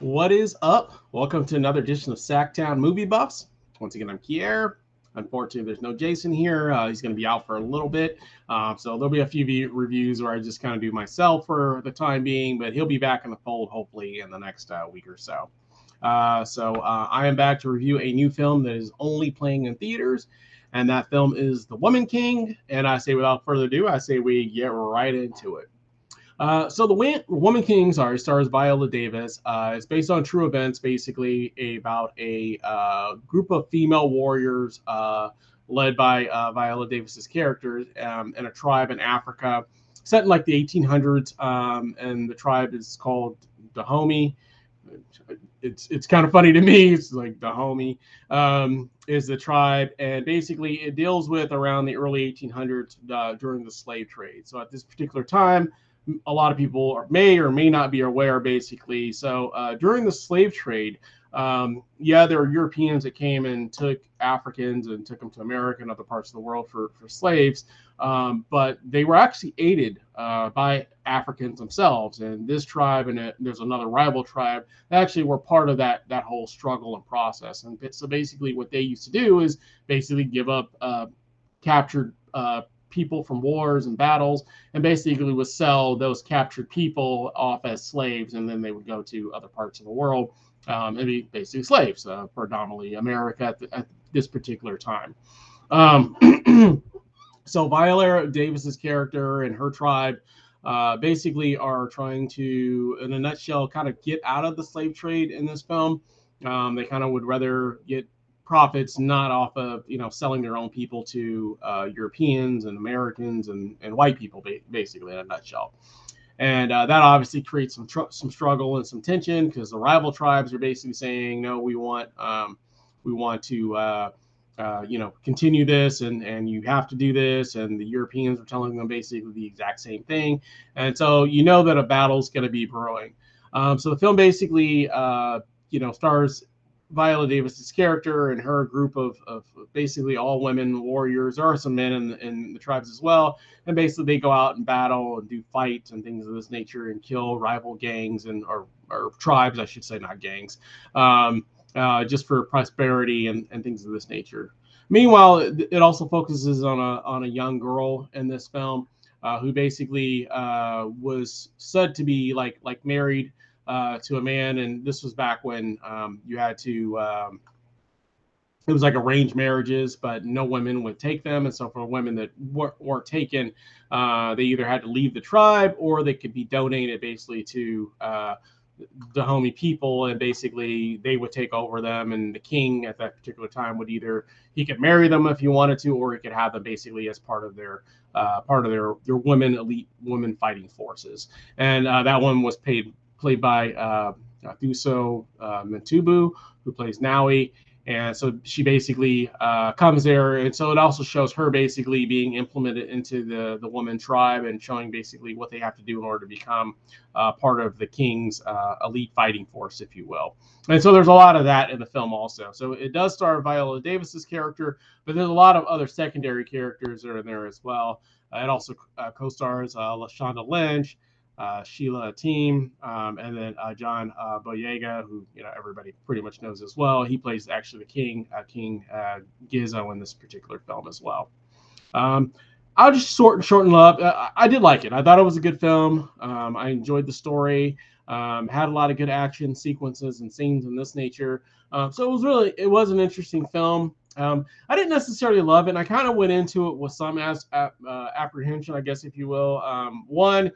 What is up? Welcome to another edition of SacTown Movie Buffs. Once again, I'm Kier. Unfortunately, there's no Jason here. Uh, he's going to be out for a little bit. Uh, so there'll be a few reviews where I just kind of do myself for the time being, but he'll be back in the fold hopefully in the next uh, week or so. Uh, so uh, I am back to review a new film that is only playing in theaters, and that film is The Woman King. And I say, without further ado, I say we get right into it. Uh, so the Woman King, sorry, stars Viola Davis. Uh, it's based on true events, basically about a uh, group of female warriors uh, led by uh, Viola Davis's characters um, in a tribe in Africa, set in like the 1800s. Um, and the tribe is called Dahomey. It's it's kind of funny to me. It's like Dahomey um, is the tribe, and basically it deals with around the early 1800s uh, during the slave trade. So at this particular time a lot of people may or may not be aware, basically. So uh, during the slave trade, um, yeah, there were Europeans that came and took Africans and took them to America and other parts of the world for, for slaves, um, but they were actually aided uh, by Africans themselves. And this tribe and it, there's another rival tribe that actually were part of that that whole struggle and process. And so basically, what they used to do is basically give up uh, captured uh, people from wars and battles, and basically would sell those captured people off as slaves, and then they would go to other parts of the world um, and be basically slaves, uh, predominantly America at, the, at, this particular time. Um, so Viola Davis's character and her tribe uh, basically are trying to, in a nutshell, kind of get out of the slave trade in this film. Um, they kind of would rather get profits not off of you know selling their own people to uh, Europeans and Americans and, and white people basically in a nutshell. And uh, that obviously creates some tr- some struggle and some tension because the rival tribes are basically saying no, we want um, we want to uh, uh, you know continue this and and you have to do this and the Europeans are telling them basically the exact same thing. And so you know that a battle is going to be brewing. Um, so the film basically uh, you know stars Viola Davis's character and her group of, of basically all women warriors. There are some men in, in the tribes as well. And basically they go out and battle and do fights and things of this nature and kill rival gangs and or, or tribes, I should say, not gangs, um, uh, just for prosperity and, and things of this nature. Meanwhile, it, also focuses on a on a young girl in this film uh, who basically uh, was said to be like like married uh, to a man, and this was back when um, you had to. Um, it was like arranged marriages, but no women would take them, and so for women that weren't, weren't taken, uh, they either had to leave the tribe or they could be donated basically to uh, Dahomey people, and basically they would take over them. And the king at that particular time would either he could marry them if he wanted to, or he could have them basically as part of their uh, part of their their women elite women fighting forces. And uh, that one was paid played by uh, Thuso uh, Mbedu, who plays Nawi. And so she basically uh, comes there, and so it also shows her basically being implemented into the the woman tribe and showing basically what they have to do in order to become uh, part of the king's uh, elite fighting force, if you will. And so there's a lot of that in the film also. So it does star Viola Davis's character, but there's a lot of other secondary characters that are in there as well. Uh, it also uh, co-stars uh, Lashana Lynch, uh, Sheila Atim, um, and then uh, John uh, Boyega, who you know everybody pretty much knows as well. He plays actually the king, uh, King uh, Ghezo, in this particular film as well. Um, I'll just short shorten up. Uh, I did like it. I thought it was a good film. Um, I enjoyed the story. Um, had a lot of good action sequences and scenes in this nature. Um, so it was really it was an interesting film. Um, I didn't necessarily love it. And I kind of went into it with some as, uh, apprehension, I guess, if you will. Um, one,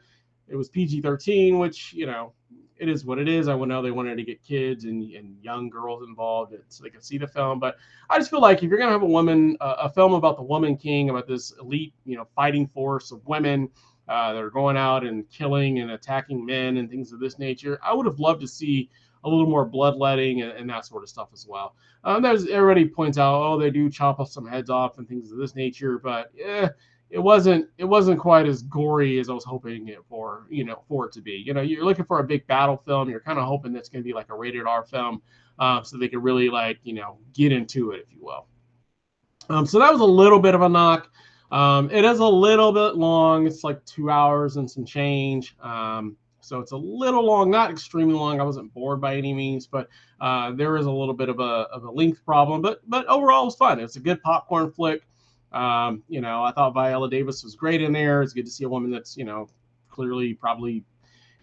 it was PG 13, which, you know, it is what it is. I know they wanted to get kids and, and young girls involved so they could see the film. But I just feel like if you're going to have a woman, uh, a film about the woman king, about this elite, you know, fighting force of women uh, that are going out and killing and attacking men and things of this nature, I would have loved to see a little more bloodletting and, and that sort of stuff as well. Um, there's everybody points out, oh, they do chop off some heads off and things of this nature, but yeah it wasn't it wasn't quite as gory as I was hoping it for you know for it to be. You know, you're looking for a big battle film. You're kind of hoping that's going to be like a rated R film, uh, so they can really like you know get into it, if you will. Um, so that was a little bit of a knock. Um, it is a little bit long. It's like two hours and some change. Um, So it's a little long, not extremely long. I wasn't bored by any means, but uh, there is a little bit of a, of a length problem. But but overall, it was fun. It's a good popcorn flick. Um, you know, I thought Viola Davis was great in there. It's good to see a woman that's you know clearly probably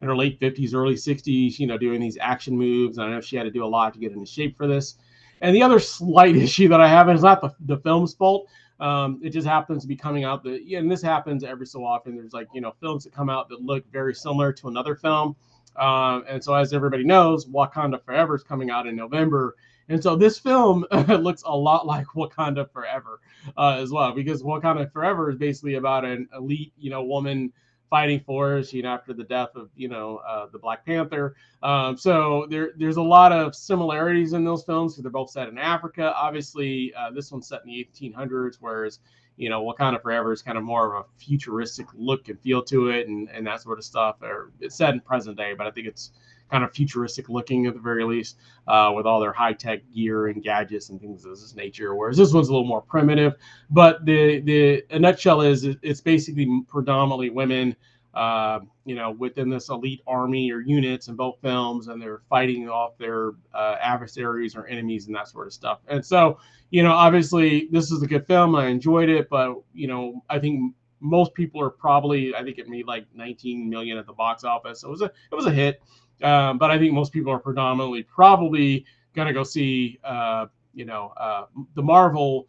in her late 50s, early 60s, you know, doing these action moves. I know she had to do a lot to get into shape for this. And the other slight issue that I have is not the, the film's fault. Um, it just happens to be coming out that, yeah, and this happens every so often. There's like, you know, films that come out that look very similar to another film. Um, and so, as everybody knows, Wakanda Forever is coming out in November. And so, this film looks a lot like Wakanda Forever uh, as well, because Wakanda Forever is basically about an elite, you know, woman fighting force, you know, after the death of, you know, uh, the Black Panther. Um, so there, there's a lot of similarities in those films because they're both set in Africa. Obviously, uh, this one's set in the 1800s, whereas, you know, Wakanda Forever is kind of more of a futuristic look and feel to it and, and that sort of stuff. Or it's set in present day, but I think it's kind of futuristic looking at the very least, uh, with all their high tech gear and gadgets and things of this nature. Whereas this one's a little more primitive. But the the a nutshell is it's basically predominantly women. Uh, you know, within this elite army or units in both films, and they're fighting off their uh, adversaries or enemies and that sort of stuff. And so, you know, obviously, this is a good film. I enjoyed it, but you know, I think most people are probably, I think it made like 19 million at the box office, so it was a it was a hit. Um, but I think most people are predominantly probably going to go see, uh, you know, uh, the Marvel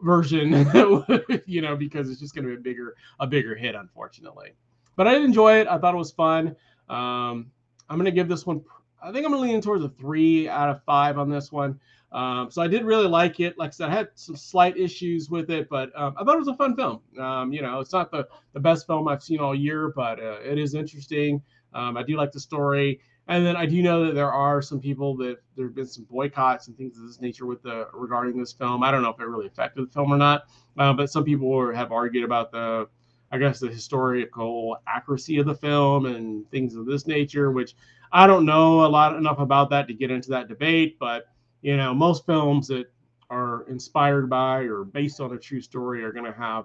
version, you know, because it's just going to be a bigger, a bigger hit, unfortunately. But I did enjoy it. I thought it was fun. Um, I'm going to give this one. I think I'm going to lean towards a three out of five on this one. Um, so I did really like it. Like I said, I had some slight issues with it, but um, I thought it was a fun film. Um, you know, it's not the, the best film I've seen all year, but uh, it is interesting. Um, I do like the story. And then I do know that there are some people that there have been some boycotts and things of this nature with the regarding this film. I don't know if it really affected the film or not, uh, but some people have argued about the, I guess, the historical accuracy of the film and things of this nature, which I don't know a lot enough about that to get into that debate. But you know, most films that are inspired by or based on a true story are going to have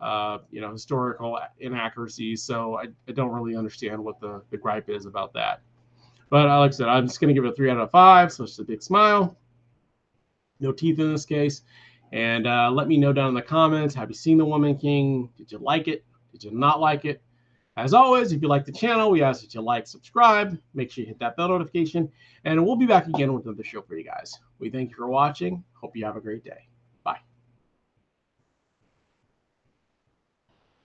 uh, you know historical inaccuracies. So I, I don't really understand what the the gripe is about that. But like I said, I'm just going to give it a three out of five. So it's a big smile. No teeth in this case. And uh, let me know down in the comments. Have you seen The Woman King? Did you like it? Did you not like it? As always, if you like the channel, we ask that you like, subscribe, make sure you hit that bell notification, and we'll be back again with another show for you guys. We thank you for watching. Hope you have a great day.